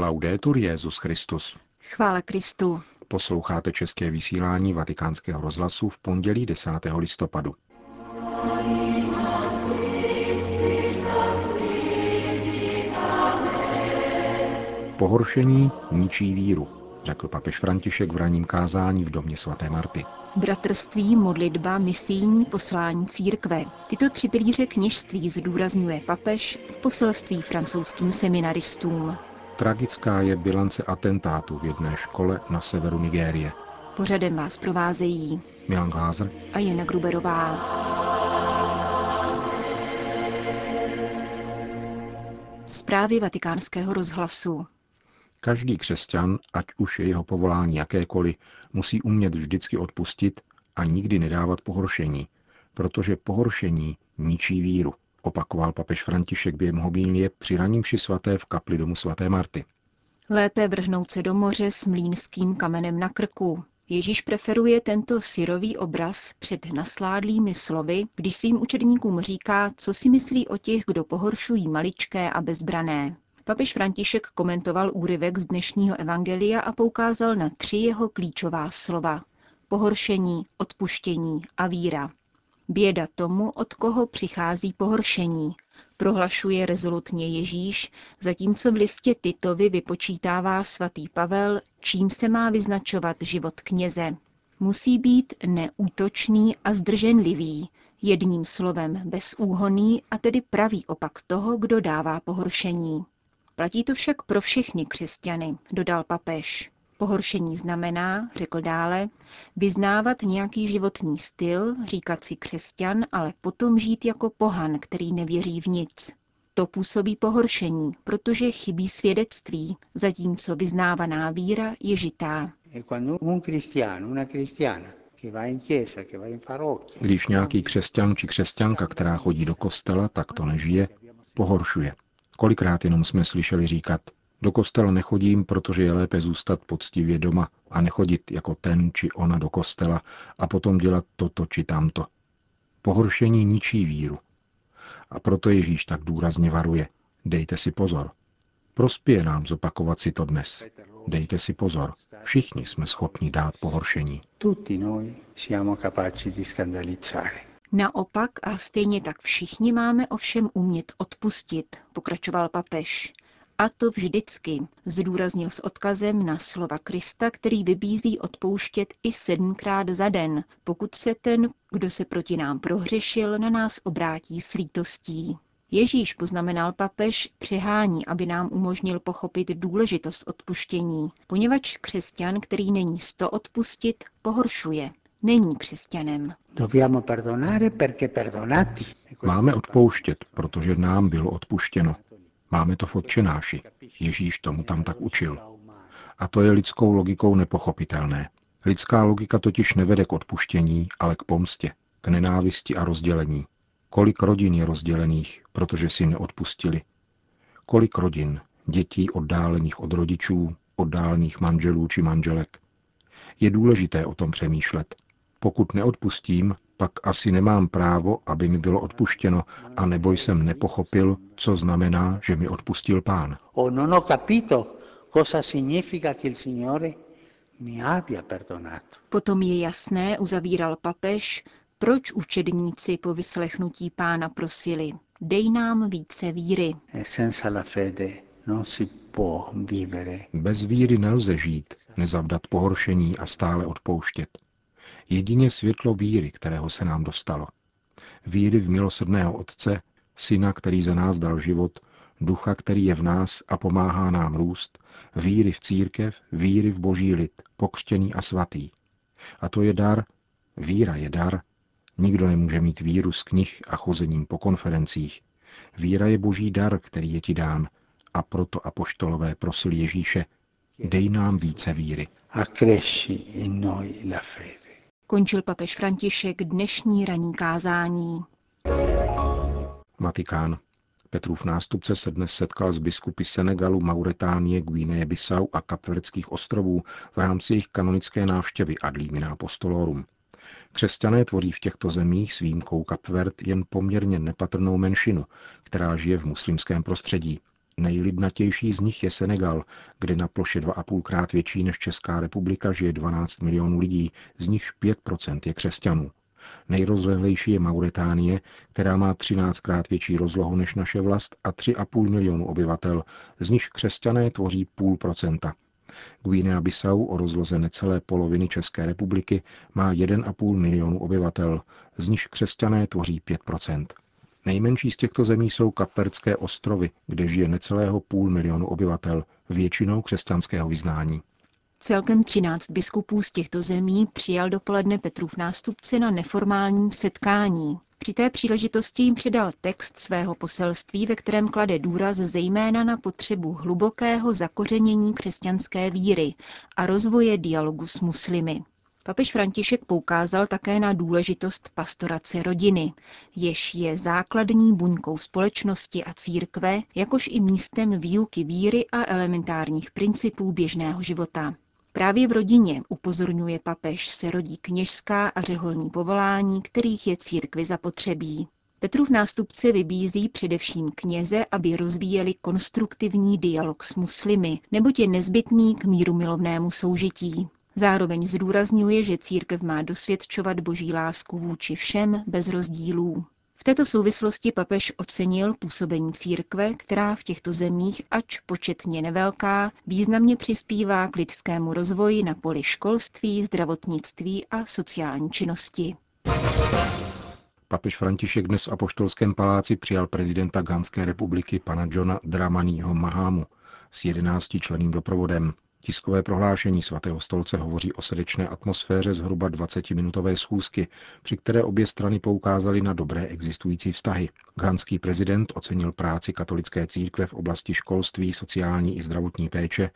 Laudetur Jezus Christus. Chvála Kristu. Posloucháte české vysílání Vatikánského rozhlasu v pondělí 10. listopadu. Pohoršení ničí víru, řekl papež František v raním kázání v domě svaté Marty. Bratrství, modlitba, misijní poslání církve. Tyto tři pilíře kněžství zdůrazňuje papež v poselství francouzským seminaristům. Tragická je bilance atentátu v jedné škole na severu Nigérie. Pořadem vás provázejí Milan Glázer a Jana Gruberová. Zprávy vatikánského rozhlasu. Každý křesťan, ať už je jeho povolání jakékoliv, musí umět vždycky odpustit a nikdy nedávat pohoršení, protože pohoršení ničí víru, opakoval papež František během homílie při raním ši svaté v kapli domu svaté Marty. Lépe vrhnout se do moře s mlínským kamenem na krku. Ježíš preferuje tento syrový obraz před nasládlými slovy, když svým učedníkům říká, co si myslí o těch, kdo pohoršují maličké a bezbrané. Papež František komentoval úryvek z dnešního evangelia a poukázal na tři jeho klíčová slova. Pohoršení, odpuštění a víra. Běda tomu, od koho přichází pohoršení, prohlašuje rezolutně Ježíš, zatímco v listě Titovi vypočítává svatý Pavel, čím se má vyznačovat život kněze. Musí být neútočný a zdrženlivý, jedním slovem bezúhonný a tedy pravý opak toho, kdo dává pohoršení. Platí to však pro všechny křesťany, dodal papež. Pohoršení znamená, řekl dále, vyznávat nějaký životní styl, říkat si křesťan, ale potom žít jako pohan, který nevěří v nic. To působí pohoršení, protože chybí svědectví, zatímco vyznávaná víra je žitá. Když nějaký křesťan či křesťanka, která chodí do kostela, tak to nežije, pohoršuje. Kolikrát jenom jsme slyšeli říkat, do kostela nechodím, protože je lépe zůstat poctivě doma a nechodit jako ten či ona do kostela a potom dělat toto či tamto. Pohoršení ničí víru. A proto Ježíš tak důrazně varuje. Dejte si pozor. Prospěje nám zopakovat si to dnes. Dejte si pozor. Všichni jsme schopni dát pohoršení. Naopak a stejně tak všichni máme ovšem umět odpustit, pokračoval papež. A to vždycky, zdůraznil s odkazem na slova Krista, který vybízí odpouštět i sedmkrát za den, pokud se ten, kdo se proti nám prohřešil, na nás obrátí s lítostí. Ježíš, poznamenal papež, přehání, aby nám umožnil pochopit důležitost odpuštění, poněvadž křesťan, který není sto odpustit, pohoršuje, není křesťanem. Máme odpouštět, protože nám bylo odpuštěno. Máme to v odčenáši. Ježíš tomu tam tak učil. A to je lidskou logikou nepochopitelné. Lidská logika totiž nevede k odpuštění, ale k pomstě, k nenávisti a rozdělení. Kolik rodin je rozdělených, protože si neodpustili. Kolik rodin, dětí oddálených od rodičů, oddálených manželů či manželek. Je důležité o tom přemýšlet. Pokud neodpustím, pak asi nemám právo, aby mi bylo odpuštěno, a nebo jsem nepochopil, co znamená, že mi odpustil pán. Potom je jasné, uzavíral papež, proč učedníci po vyslechnutí pána prosili, dej nám více víry. Bez víry nelze žít, nezavdat pohoršení a stále odpouštět. Jedině světlo víry, kterého se nám dostalo. Víry v milosrdného Otce, Syna, který za nás dal život, Ducha, který je v nás a pomáhá nám růst, víry v církev, víry v boží lid, pokřtěný a svatý. A to je dar, víra je dar, nikdo nemůže mít víru z knih a chozením po konferencích. Víra je boží dar, který je ti dán, a proto apoštolové prosili Ježíše, dej nám více víry. Končil papež František dnešní ranní kázání. Vatikán. Petrův nástupce se dnes setkal s biskupy Senegalu, Mauretánie, Guineje Bissau a Kapverských ostrovů v rámci jejich kanonické návštěvy ad limina apostolorum. Křesťané tvoří v těchto zemích s výjimkou Kapvert jen poměrně nepatrnou menšinu, která žije v muslimském prostředí. Nejlidnatější z nich je Senegal, kde na ploše 2,5 krát větší než Česká republika žije 12 milionů lidí, z nichž 5% je křesťanů. Nejrozlehlejší je Mauritánie, která má 13 krát větší rozlohu než naše vlast a 3,5 milionu obyvatel, z nichž křesťané tvoří půl procenta. Guinea-Bissau o rozloze necelé poloviny České republiky má 1,5 milionu obyvatel, z nichž křesťané tvoří 5 Nejmenší z těchto zemí jsou Kapverdské ostrovy, kde žije necelého půl milionu obyvatel, většinou křesťanského vyznání. Celkem 13 biskupů z těchto zemí přijal dopoledne Petrův nástupce na neformálním setkání. Při té příležitosti jim předal text svého poselství, ve kterém klade důraz zejména na potřebu hlubokého zakořenění křesťanské víry a rozvoje dialogu s muslimy. Papež František poukázal také na důležitost pastorace rodiny, jež je základní buňkou společnosti a církve, jakož i místem výuky víry a elementárních principů běžného života. Právě v rodině, upozorňuje papež, se rodí kněžská a řeholní povolání, kterých je církvi zapotřebí. Petrův nástupce vybízí především kněze, aby rozvíjeli konstruktivní dialog s muslimy, neboť je nezbytný k míru milovnému soužití. Zároveň zdůrazňuje, že církev má dosvědčovat boží lásku vůči všem bez rozdílů. V této souvislosti papež ocenil působení církve, která v těchto zemích, ač početně nevelká, významně přispívá k lidskému rozvoji na poli školství, zdravotnictví a sociální činnosti. Papež František dnes v Apoštolském paláci přijal prezidenta Ganské republiky pana Johna Dramaniho Mahámu s jedenácti členým doprovodem. Tiskové prohlášení svatého stolce hovoří o srdečné atmosféře zhruba 20-minutové schůzky, při které obě strany poukázaly na dobré existující vztahy. Ghanský prezident ocenil práci katolické církve v oblasti školství, sociální i zdravotní péče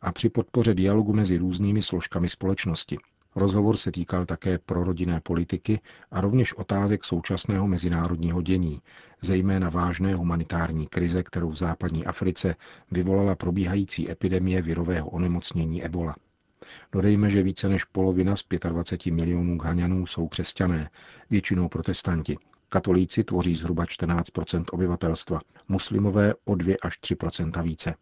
a při podpoře dialogu mezi různými složkami společnosti. Rozhovor se týkal také prorodinné politiky a rovněž otázek současného mezinárodního dění, zejména vážné humanitární krize, kterou v západní Africe vyvolala probíhající epidemie virového onemocnění Ebola. Dodejme, že více než polovina z 25 milionů Ghaňanů jsou křesťané, většinou protestanti. Katolíci tvoří zhruba 14 obyvatelstva, muslimové o 2 až 3% více.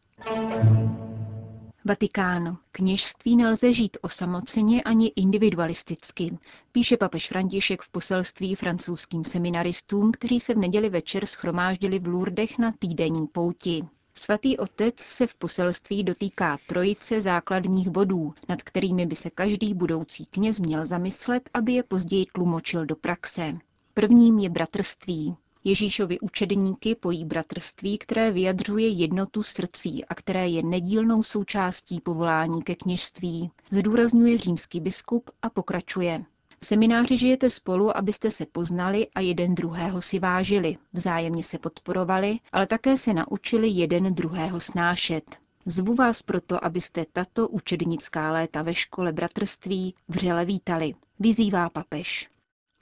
Vatikán. Kněžství nelze žít osamoceně ani individualisticky, píše papež František v poselství francouzským seminaristům, kteří se v neděli večer schromáždili v Lourdech na týdenní pouti. Svatý otec se v poselství dotýká trojice základních bodů, nad kterými by se každý budoucí kněz měl zamyslet, aby je později tlumočil do praxe. Prvním je bratrství. Ježíšovi učedníky pojí bratrství, které vyjadřuje jednotu srdcí a které je nedílnou součástí povolání ke kněžství, zdůrazňuje římský biskup a pokračuje. V semináři žijete spolu, abyste se poznali a jeden druhého si vážili, vzájemně se podporovali, ale také se naučili jeden druhého snášet. Zvu vás proto, abyste tato učednická léta ve škole bratrství vřele vítali, vyzývá papež.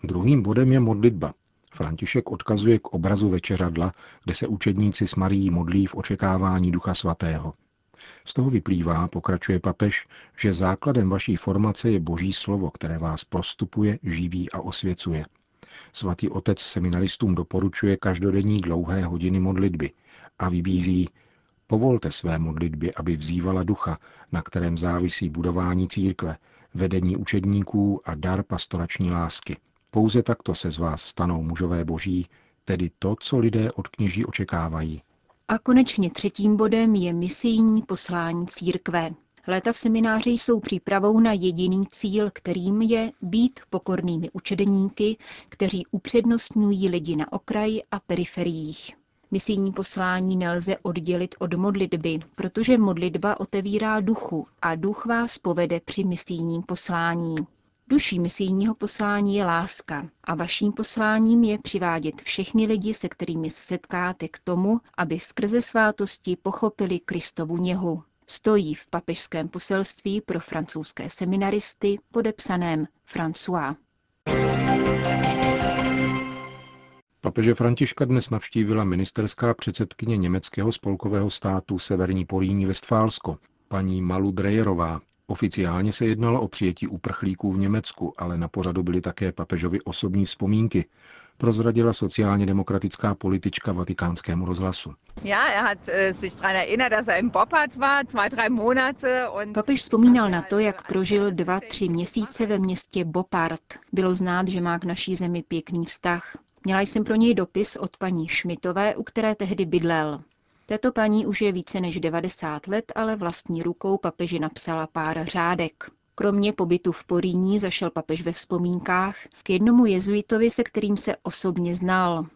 Druhým bodem je modlitba. František odkazuje k obrazu večeřadla, kde se učedníci s Marií modlí v očekávání Ducha Svatého. Z toho vyplývá, pokračuje papež, že základem vaší formace je Boží slovo, které vás prostupuje, živí a osvěcuje. Svatý otec seminaristům doporučuje každodenní dlouhé hodiny modlitby a vybízí Povolte své modlitbě, aby vzývala ducha, na kterém závisí budování církve, vedení učedníků a dar pastorační lásky – pouze takto se z vás stanou mužové boží, tedy to, co lidé od kněží očekávají. A konečně třetím bodem je misijní poslání církve. Léta v semináři jsou přípravou na jediný cíl, kterým je být pokornými učedníky, kteří upřednostňují lidi na okraji a periferiích. Misijní poslání nelze oddělit od modlitby, protože modlitba otevírá duchu a duch vás povede při misijním poslání. Duší misijního poslání je láska a vaším posláním je přivádět všechny lidi, se kterými se setkáte k tomu, aby skrze svátosti pochopili Kristovu něhu. Stojí v papežském poselství pro francouzské seminaristy podepsaném François. Papeže Františka dnes navštívila ministerská předsedkyně německého spolkového státu Severní Políní Westfálsko, paní Malu Drejerová, Oficiálně se jednalo o přijetí uprchlíků v Německu, ale na pořadu byly také papežovi osobní vzpomínky. prozradila sociálně demokratická politička vatikánskému rozhlasu. Er er Papež vzpomínal na to, jak prožil dva, tři měsíce ve městě Bopart. Bylo znát, že má k naší zemi pěkný vztah. Měla jsem pro něj dopis od paní Šmitové, u které tehdy bydlel. Této paní už je více než 90 let, ale vlastní rukou papeži napsala pár řádek. Kromě pobytu v Poríní zašel papež ve vzpomínkách k jednomu jezuitovi, se kterým se osobně znal.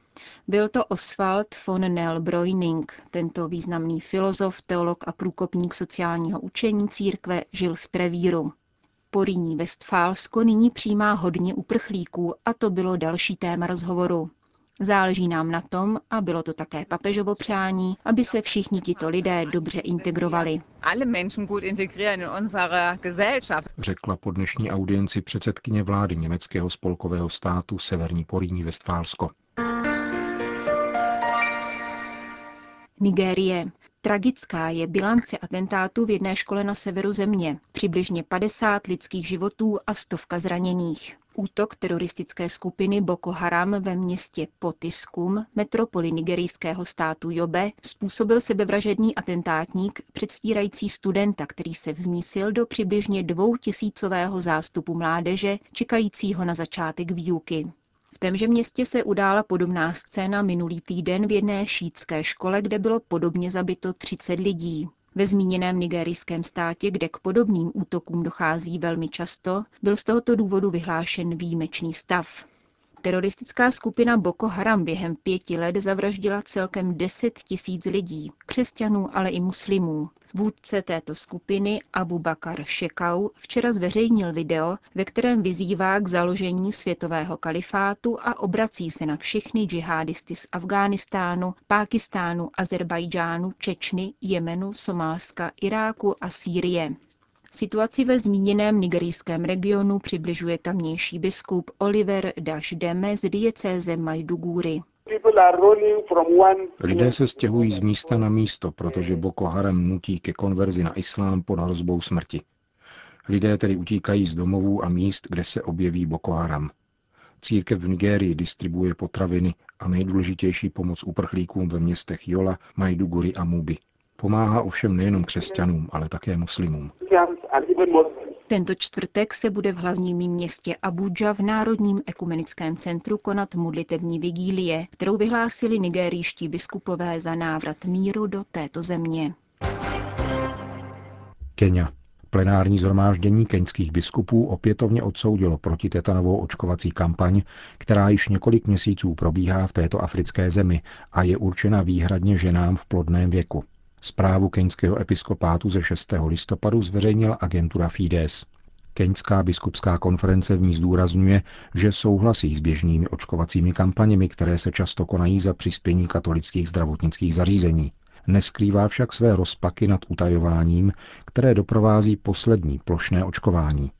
Byl to Oswald von Nell Breuning. Tento významný filozof, teolog a průkopník sociálního učení církve žil v Trevíru. Poríní Westfálsko nyní přijímá hodně uprchlíků a to bylo další téma rozhovoru. Záleží nám na tom, a bylo to také papežovo přání, aby se všichni tito lidé dobře integrovali. Řekla po dnešní audienci předsedkyně vlády německého spolkového státu Severní Poríní Vestfálsko. Nigérie. Tragická je bilance atentátu v jedné škole na severu země. Přibližně 50 lidských životů a stovka zraněných. Útok teroristické skupiny Boko Haram ve městě Potiskum, metropoli nigerijského státu Jobe, způsobil sebevražedný atentátník předstírající studenta, který se vmísil do přibližně dvoutisícového zástupu mládeže, čekajícího na začátek výuky. V témže městě se udála podobná scéna minulý týden v jedné šítské škole, kde bylo podobně zabito 30 lidí. Ve zmíněném nigerijském státě, kde k podobným útokům dochází velmi často, byl z tohoto důvodu vyhlášen výjimečný stav. Teroristická skupina Boko Haram během pěti let zavraždila celkem 10 tisíc lidí, křesťanů, ale i muslimů. Vůdce této skupiny Abu Bakar Shekau včera zveřejnil video, ve kterém vyzývá k založení světového kalifátu a obrací se na všechny džihadisty z Afghánistánu, Pákistánu, Azerbajdžánu, Čečny, Jemenu, Somálska, Iráku a Sýrie. Situaci ve zmíněném nigerijském regionu přibližuje tamnější biskup Oliver Dashdeme z diecéze Majduguri. Lidé se stěhují z místa na místo, protože Boko Haram nutí ke konverzi na islám pod hrozbou smrti. Lidé tedy utíkají z domovů a míst, kde se objeví Boko Haram. Církev v Nigérii distribuje potraviny a nejdůležitější pomoc uprchlíkům ve městech Jola, Majduguri a Mubi. Pomáhá ovšem nejenom křesťanům, ale také muslimům. Tento čtvrtek se bude v hlavním městě Abuja v Národním ekumenickém centru konat modlitební vigílie, kterou vyhlásili nigérijští biskupové za návrat míru do této země. Kenia. Plenární zhromáždění keňských biskupů opětovně odsoudilo protitetanovou očkovací kampaň, která již několik měsíců probíhá v této africké zemi a je určena výhradně ženám v plodném věku. Zprávu keňského episkopátu ze 6. listopadu zveřejnila agentura Fides. Keňská biskupská konference v ní zdůrazňuje, že souhlasí s běžnými očkovacími kampaněmi, které se často konají za přispění katolických zdravotnických zařízení. Neskrývá však své rozpaky nad utajováním, které doprovází poslední plošné očkování.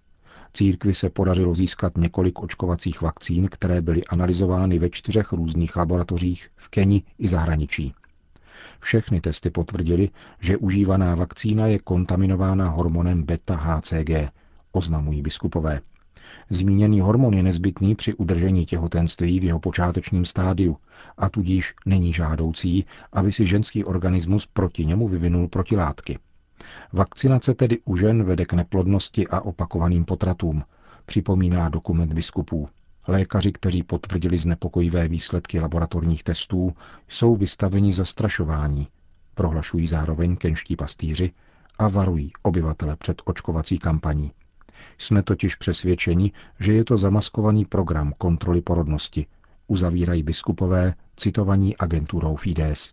Církvi se podařilo získat několik očkovacích vakcín, které byly analyzovány ve čtyřech různých laboratořích v Keni i zahraničí. Všechny testy potvrdily, že užívaná vakcína je kontaminována hormonem beta-HCG, oznamují biskupové. Zmíněný hormon je nezbytný při udržení těhotenství v jeho počátečním stádiu a tudíž není žádoucí, aby si ženský organismus proti němu vyvinul protilátky. Vakcinace tedy u žen vede k neplodnosti a opakovaným potratům, připomíná dokument biskupů. Lékaři, kteří potvrdili znepokojivé výsledky laboratorních testů, jsou vystaveni zastrašování, prohlašují zároveň kenští pastýři a varují obyvatele před očkovací kampaní. Jsme totiž přesvědčeni, že je to zamaskovaný program kontroly porodnosti, uzavírají biskupové, citovaní agenturou Fides.